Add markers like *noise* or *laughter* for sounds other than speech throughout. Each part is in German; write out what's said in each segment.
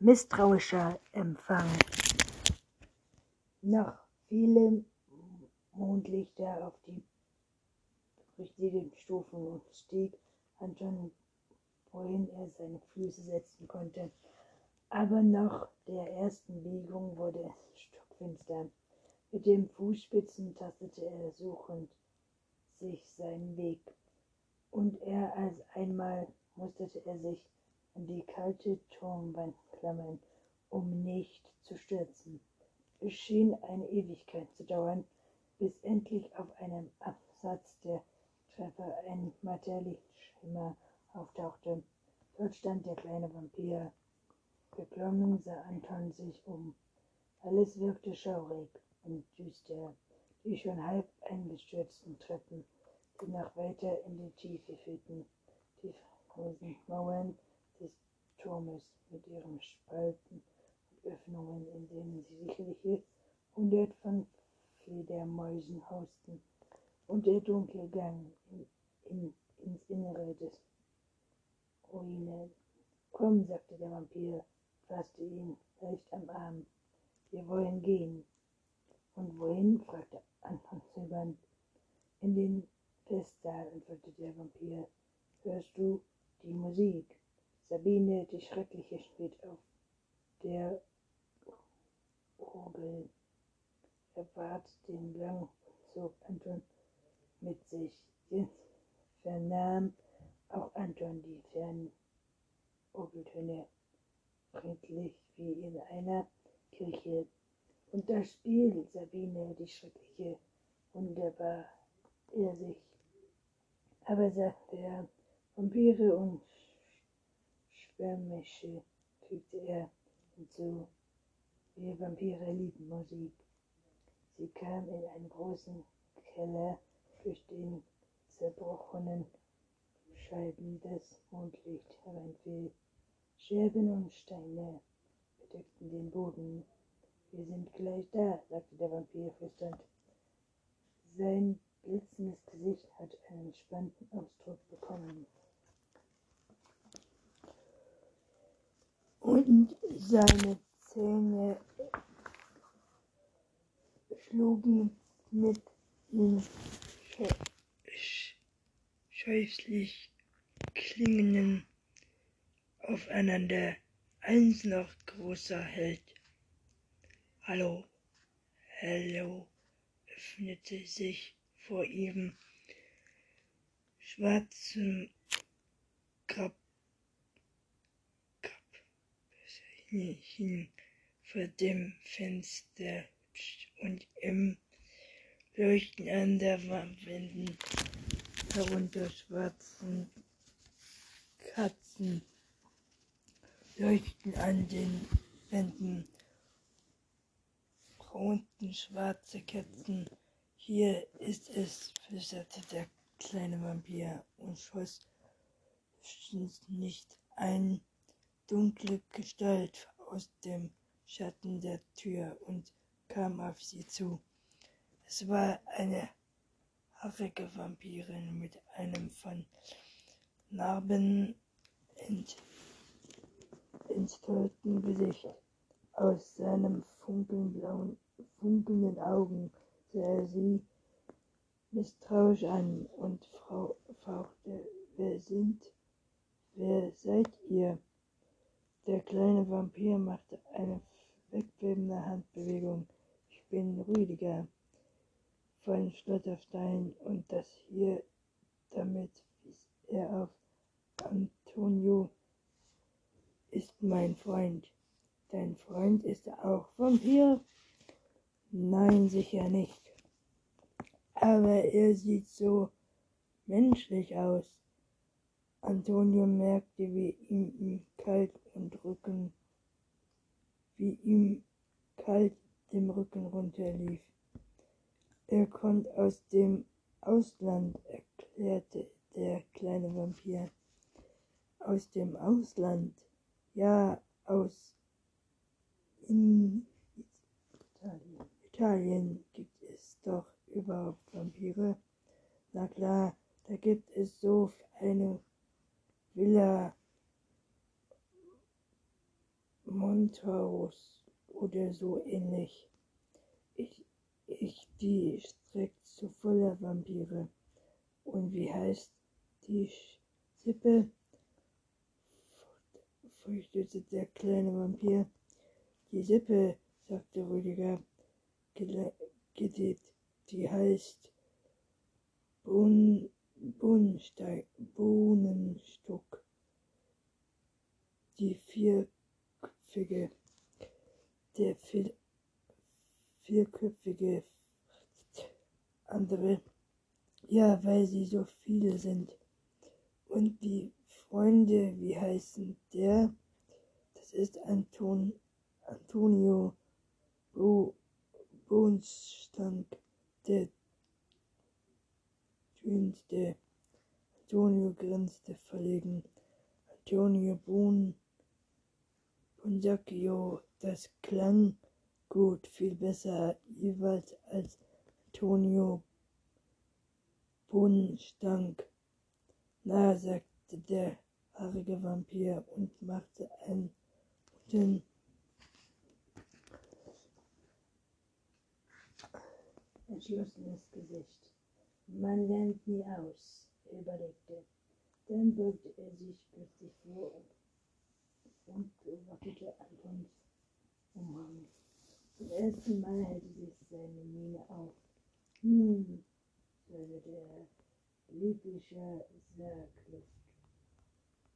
misstrauischer Empfang. Noch viele Mondlichter auf die richtigen Stufen und stieg Anton, wohin er seine Füße setzen konnte. Aber nach der ersten Biegung wurde es stockfinster. Mit den Fußspitzen tastete er suchend sich seinen Weg. Und er als einmal musterte er sich an die kalte Turmwand um nicht zu stürzen. Es schien eine Ewigkeit zu dauern, bis endlich auf einem Absatz der Treppe ein Matterlichtschimmer auftauchte. Dort stand der kleine Vampir. Geklommen sah Anton sich um. Alles wirkte schaurig und düster. Die schon halb eingestürzten Treppen, die noch weiter in die Tiefe führten. Die großen Mauern Turmes mit ihren Spalten und Öffnungen, in denen sie sicherlich hundert von Fledermäusen hausten, und der dunkle Gang in, in, ins Innere des Ruinen. Komm, sagte der Vampir, fasste ihn leicht am Arm. Wir wollen gehen. Und wohin? fragte Anton zögernd. In den Festsaal, antwortete der Vampir. Hörst du die Musik? Sabine, die Schreckliche, spielt auf der Orgel. Er bat den Gang und zog Anton mit sich. Jetzt vernahm auch Anton die fernen Orgeltöne, friedlich wie in einer Kirche. Und da spielt Die Schreckliche, wunderbar er sich. Aber sagte er, Vampire und Schwärmische, fügte er hinzu. Wir Vampire lieben Musik. Sie kam in einen großen Keller durch den zerbrochenen Scheiben des Mondlicht hereinfiel. Scherben und Steine bedeckten den Boden. Wir sind gleich da, sagte der Vampir flüsternd. Sein blitzendes Gesicht hat einen entspannten Ausdruck bekommen. Und seine Zähne schlugen mit den scheußlich klingenden aufeinander. Eins noch großer Held. Hallo, hallo, öffnete sich vor ihrem schwarzen Grab hin vor dem Fenster. Und im Leuchten an der Wandwänden herunter schwarzen Katzen leuchten an den Wänden runten schwarze Kätzen. Hier ist es, flüsterte der kleine Vampir und schoss nicht ein dunkle Gestalt aus dem Schatten der Tür und kam auf sie zu. Es war eine haarige Vampirin mit einem von Narben ent entstörten Gesicht. Aus seinem funkelblauen, funkelnden Augen sah er sie misstrauisch an und Frau wer sind, wer seid ihr? Der kleine Vampir machte eine wegbebende Handbewegung. Ich bin Rüdiger von Schlotterstein und das hier damit wies er auf Antonio ist mein Freund. Dein Freund ist auch Vampir? Nein, sicher nicht. Aber er sieht so menschlich aus. Antonio merkte, wie ihm kalt und Rücken, wie ihm kalt dem Rücken runterlief. Er kommt aus dem Ausland, erklärte der kleine Vampir. Aus dem Ausland? Ja, aus in Italien. Gibt es doch überhaupt Vampire. Na klar, da gibt es so eine Villa Montaus oder so ähnlich. Ich, ich die streckt so voller Vampire. Und wie heißt die Sippe? fürchtete der kleine Vampir. Die Sippe, sagte Rüdiger, gedit, die heißt Bohnen, Bohnenstock. Die vierköpfige, der vier, vierköpfige andere, ja, weil sie so viele sind. Und die Freunde, wie heißen der? Das ist Anton, Antonio Bo, Bohnstank, der grinste. Antonio grinste verlegen. Antonio Bohn, Bonsacchio, das klang gut, viel besser jeweils als Antonio Bohnstank. Na, sagte der haarige Vampir und machte ein den entschlossenes Gesicht. Man lernt nie aus, er überlegte. Dann beugte er sich plötzlich vor und beobachtete Antons Umhang. Zum ersten Mal hätte sich seine Miene auf. Hm, sagte er, lieblicher Sargluft.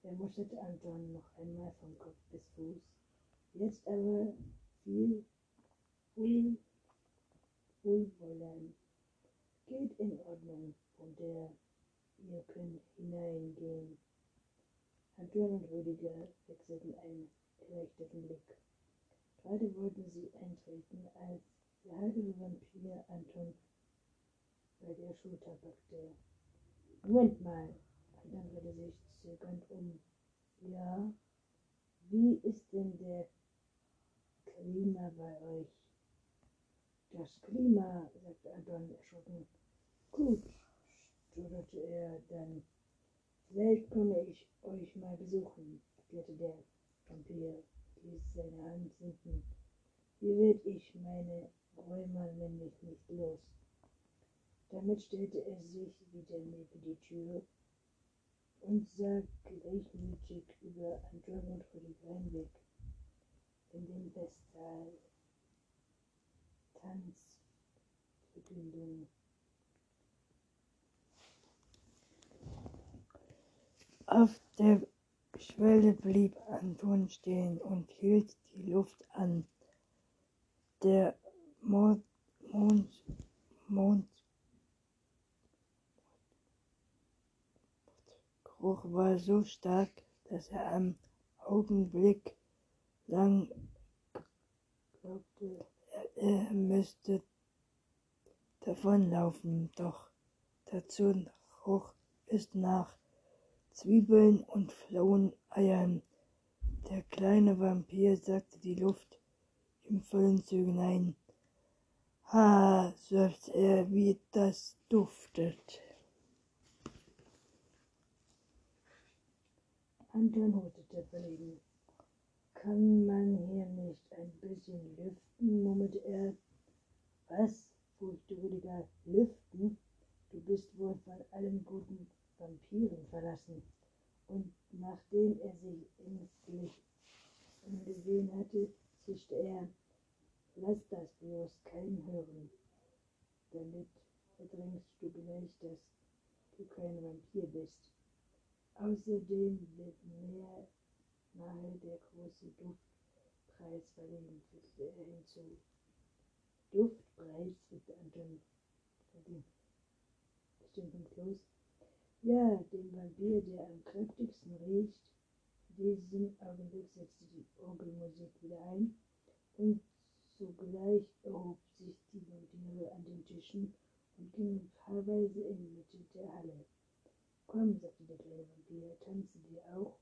Er musterte Anton noch einmal von Kopf bis Fuß. Jetzt aber Wohlwollen. Geht in Ordnung, und der ihr könnt hineingehen. Anton und Rüdiger wechselten einen erleichterten Blick. Gerade wollten sie eintreten, als der heilige Vampir Anton bei der Schulter packte. Moment mal, Anton drehte sich zögernd um. Ja, wie ist denn der Klima bei euch? Das Klima, sagte Anton erschrocken. Gut, stotterte er dann. Vielleicht komme ich euch mal besuchen, erklärte der Vampir, ließ seine Hand sinken. Wie wird ich meine Räumer nämlich nicht los? Damit stellte er sich wieder neben die Tür und sah gleichmütig über Anton und Rüdiger hinweg in den Westsaal. Tanzverkündung. Auf der Schwelle blieb Anton stehen und hielt die Luft an. Der Mond, Mond, Mond, Geruch war so stark, dass er am Augenblick lang glaubte, er, er müsste davonlaufen, doch dazu roch es nach Zwiebeln und flauen Eiern. Der kleine Vampir sagte die Luft im vollen Zügen ein. Ha, seufzte er, wie das duftet. Anton hustete verlegen. Kann man hier nicht bisschen lüften, murmelte er. Was? furchte Rüdiger. Lüften? Du bist wohl von allen guten Vampiren verlassen. Und nachdem er sich ängstlich umgesehen hatte, zischte er, lass das bloß keinen hören. Damit verdrängst du gleich, dass du kein Vampir bist. Außerdem wird mehr nahe der große Duftpreis verliehen, fügte hinzu. Duftpreis, fügte Anton bestimmungslos ja, den Vampir, der am kräftigsten riecht. In diesem Augenblick setzte die Orgelmusik wieder ein und sogleich erhob sich die Vampire an den Tischen und gingen paarweise in die Mitte der Halle. Komm, sagte der kleine Vampir, tanzen wir auch?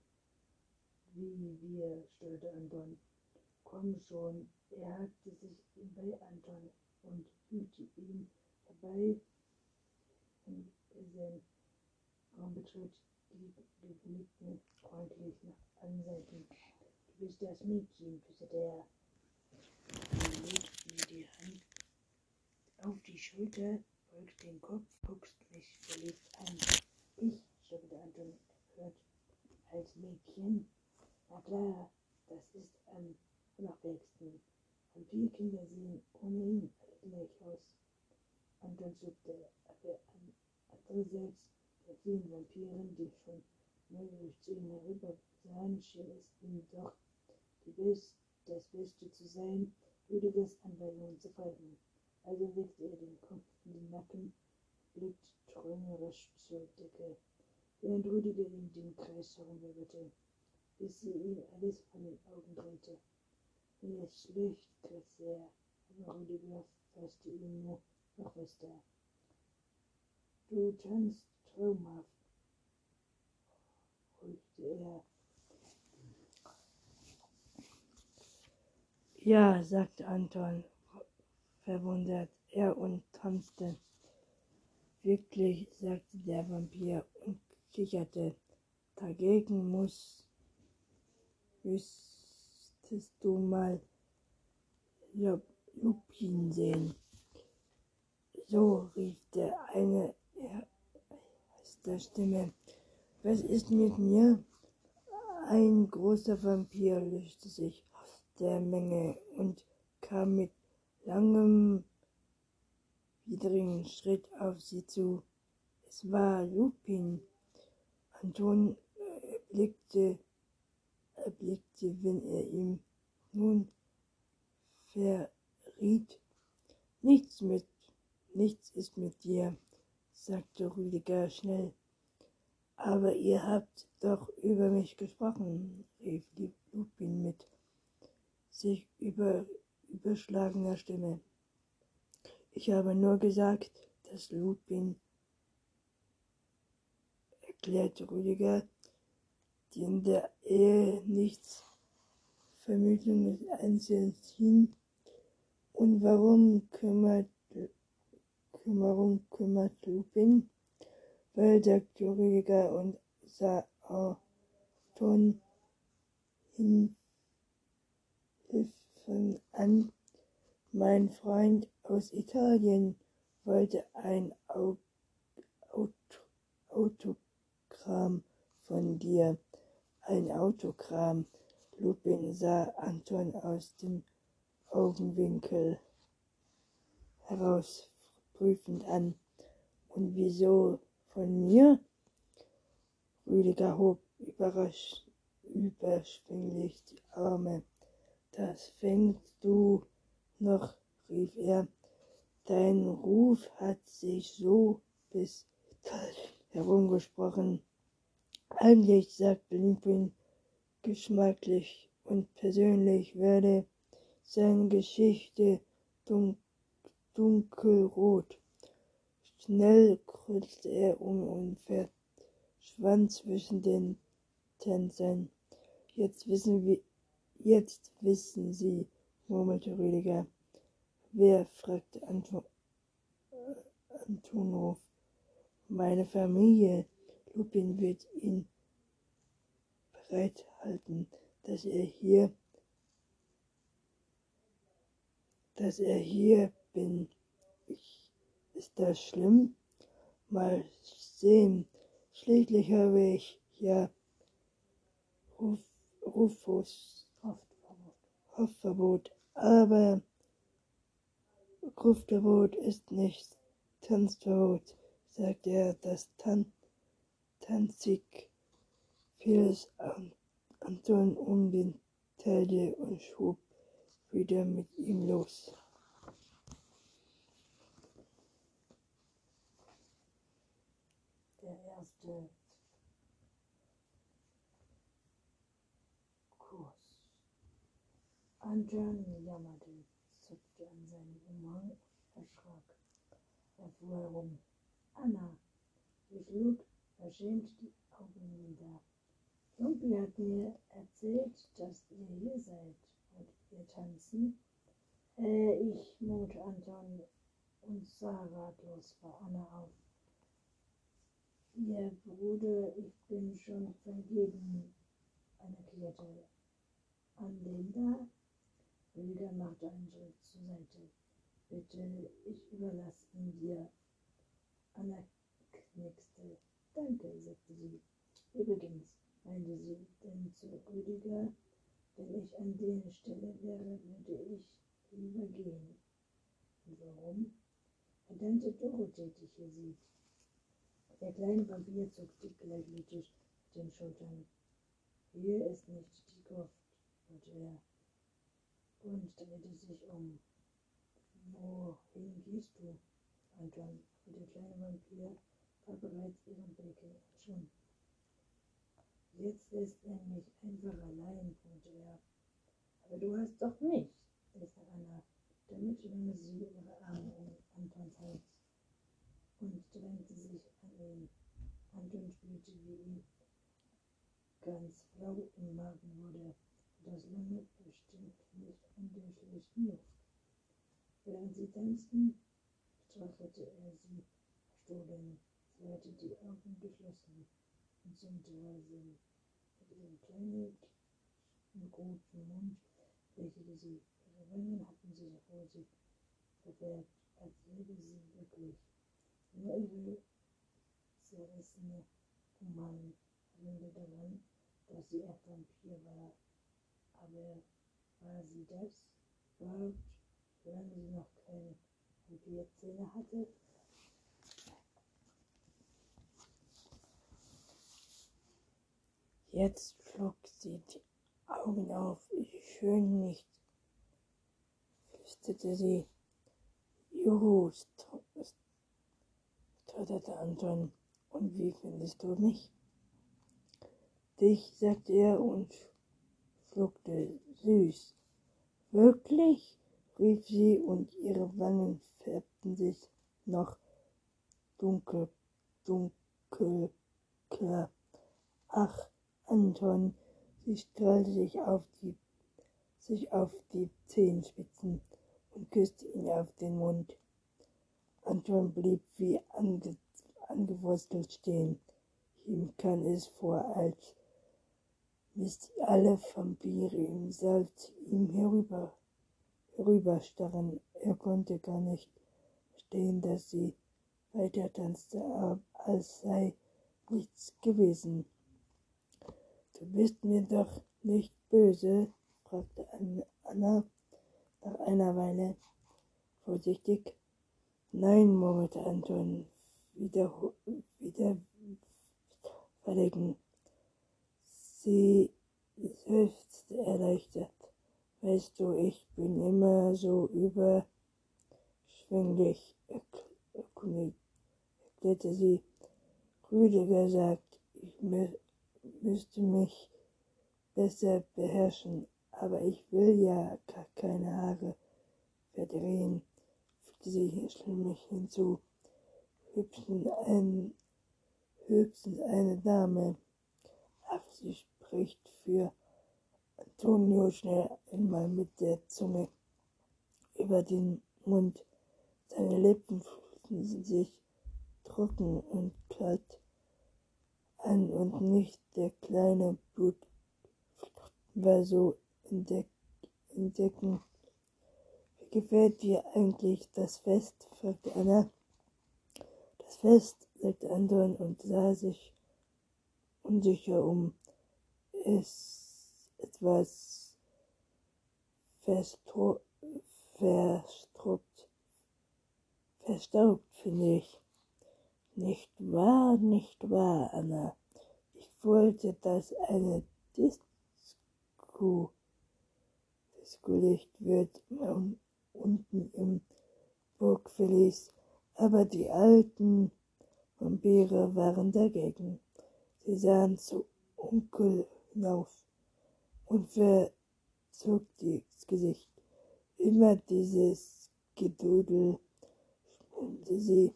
Wie wir, steuerte Anton. Komm schon, er hakte sich bei Anton und fügte ihn dabei in sein Raum betritt, die, blickten freundlich nach allen Seiten. bist das Mädchen, flüsterte er. Er legte die Hand auf die Schulter, beugte den Kopf, guckst mich verliebt an. Ich, stolperte Anton, hört als Mädchen. Na klar, das ist am unauffälligsten. Vampirkinder sehen ohnehin gleich aus. Anton zuckte, aber an andererseits bei vielen Vampiren, die schon neugierig zu ihm herüber sahen, schien es ihm doch Best, das Beste zu sein, Rüdigers Anweisungen zu folgen. Also legte er den Kopf in den Nacken, blickte träumerisch zur Decke, während Rüdiger ihm den Kreis herumwirberte, bis sie ihm alles von den Augen drehte. Schlecht, kratzte er, aber Rüdiger fasste ihn nur noch fester. Du tanzt traumhaft, ruhigte er. Ja, sagte Anton, verwundert. Er und tanzte. Wirklich, sagte der Vampir und kicherte. Dagegen muss, müsstest du mal Lupin sehen. So rief der eine der Stimme. Was ist mit mir? Ein großer Vampir löste sich aus der Menge und kam mit langem, widrigen Schritt auf sie zu. Es war Lupin. Anton erblickte, erblickte, wenn er ihm nun verriet. Nichts mit, nichts ist mit dir, sagte Rüdiger schnell. Aber ihr habt doch über mich gesprochen, rief Lupin mit sich über überschlagener Stimme. Ich habe nur gesagt, dass Lupin, erklärte Rüdiger, die in der Ehe nichts Vermögen des Einzelnen ziehen. Und warum kümmert, Kümmerung kümmert Lupin? Weil, sagte Rüdiger und sah Ton hin von an. Mein Freund aus Italien wollte ein Autogramm von dir. Ein Autogramm. Lupin sah Anton aus dem Augenwinkel heraus prüfend an. Und wieso von mir? Rüdiger hob überrascht, überschwinglich die Arme. Das fängst du noch, rief er. Dein Ruf hat sich so bis *laughs* herumgesprochen. Eigentlich, sagte Lupin geschmacklich und persönlich, werde seine Geschichte dun dunkelrot. Schnell kreuzte er um und verschwand zwischen den Tänzern. Jetzt wissen wir, Jetzt wissen Sie, murmelte Rüdiger. Wer? fragte Anton, Antonov. Meine Familie. Lupin wird ihn bereithalten, dass er hier, dass er hier bin. Ich, ist das schlimm? Mal sehen. Schließlich habe ich ja Ruf, Rufus Kopfverbot, aber Gruftverbot ist nicht Tanzverbot, sagte er, das Tan Tanzig fiel es Anton um den Taille und schob wieder mit ihm los. Der erste Anton jammerte, zupfte an seinem Umhang erschrak. Er fuhr herum. Anna, sie schlug verschämt die Augen nieder. Lumpi hat mir erzählt, dass ihr hier seid. und ihr tanzen? Äh, ich, murmelte Anton und sah ratlos vor Anna auf. Ihr Bruder, ich bin schon vergeben, eine kicherte an den da. Rüdiger machte einen Schritt zur Seite. Bitte, ich überlasse ihn dir. Anna knickste. Danke, sagte sie. Übrigens, meinte sie denn zu Rüdiger, wenn ich an der Stelle wäre, würde ich lieber gehen. Und warum? Weil Tante Dorothee dich hier sieht. Der kleine Vampir zuckte gleichmütig mit den Schultern. Hier ist nicht die Gruft, wollte er und drehte sich um. Wohin gehst du, Anton? Und der kleine Vampir war bereits ihrem Blicke entschwunden. Jetzt lässt er mich einfach allein, brummte er. Aber du hast doch mich, sagte Anna. Damit schwang sie ihre Arme um Antons Hals und drängte sich an ihn. Anton spürte, wie ihm ganz flau im Magen wurde. Das lange bestimmt nicht an der schlechten Luft. Während sie tanzten, betrachtete er sie verstohlen. Hatte die Augen geschlossen und summte leise. Mit ihrem kleinen, roten Mund lächelte sie. Ihre Wangen hatten sich rosig verfärbt, als lebe sie wirklich. Nur ihre zerrissene Humane erinnerte daran, dass sie ein Vampir war. Aber war sie das überhaupt, solange sie noch keine Vampirzähne hatte? Jetzt flog sie die Augen auf. Schön nicht, flüsterte sie. Juhu, stotterte Anton. Und wie findest du mich? Dich, sagte er und schluckte süß. Wirklich? rief sie und ihre Wangen färbten sich noch dunkel, dunkelker. Ach, Anton, sie strahlte sich auf die, sich auf die Zehenspitzen und küsste ihn auf den Mund. Anton blieb wie ange, angewurzelt stehen. Ihm kam es vor, als müssten alle Vampire im Saal zu ihm herüber, herüberstarren. Er konnte gar nicht verstehen, dass sie weiter tanzte, als sei nichts gewesen. Du bist mir doch nicht böse? fragte Anna nach einer Weile vorsichtig. Nein, murmelte Anton, wieder, wieder verlegen. Sie seufzte erleichtert. Weißt du, ich bin immer so überschwänglich, erklärte sie. Rüdiger sagt, ich müsste mich besser beherrschen, aber ich will ja keine Haare verdrehen, fügte sie schließlich hinzu. Höchstens, ein, höchstens eine Dame. Ach, sie spricht für Antonio schnell einmal mit der Zunge über den Mund. Seine Lippen fühlten sich trocken und kalt an und nicht der kleine Blut war so entdecken. Wie gefällt dir eigentlich das Fest? fragte Anna. Das Fest, sagte Anton und sah sich unsicher um. Es etwas verstaubt, verstaubt, finde ich. Nicht wahr, nicht wahr, Anna. Ich wollte, dass eine Disco, Disco-Licht wird unten im Burgverlies, aber die alten Vampire waren dagegen. Sie sahen zu Onkel hinauf und verzog das Gesicht. Immer dieses Gedudel, schmollte sie.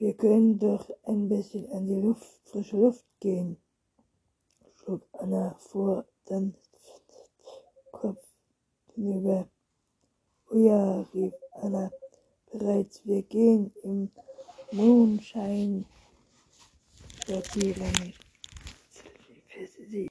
Wir können doch ein bisschen an die Luft, frische Luft gehen, schlug Anna vor, dann Kopf hinüber. Oh ja, rief Anna bereits, wir gehen im Mondschein der.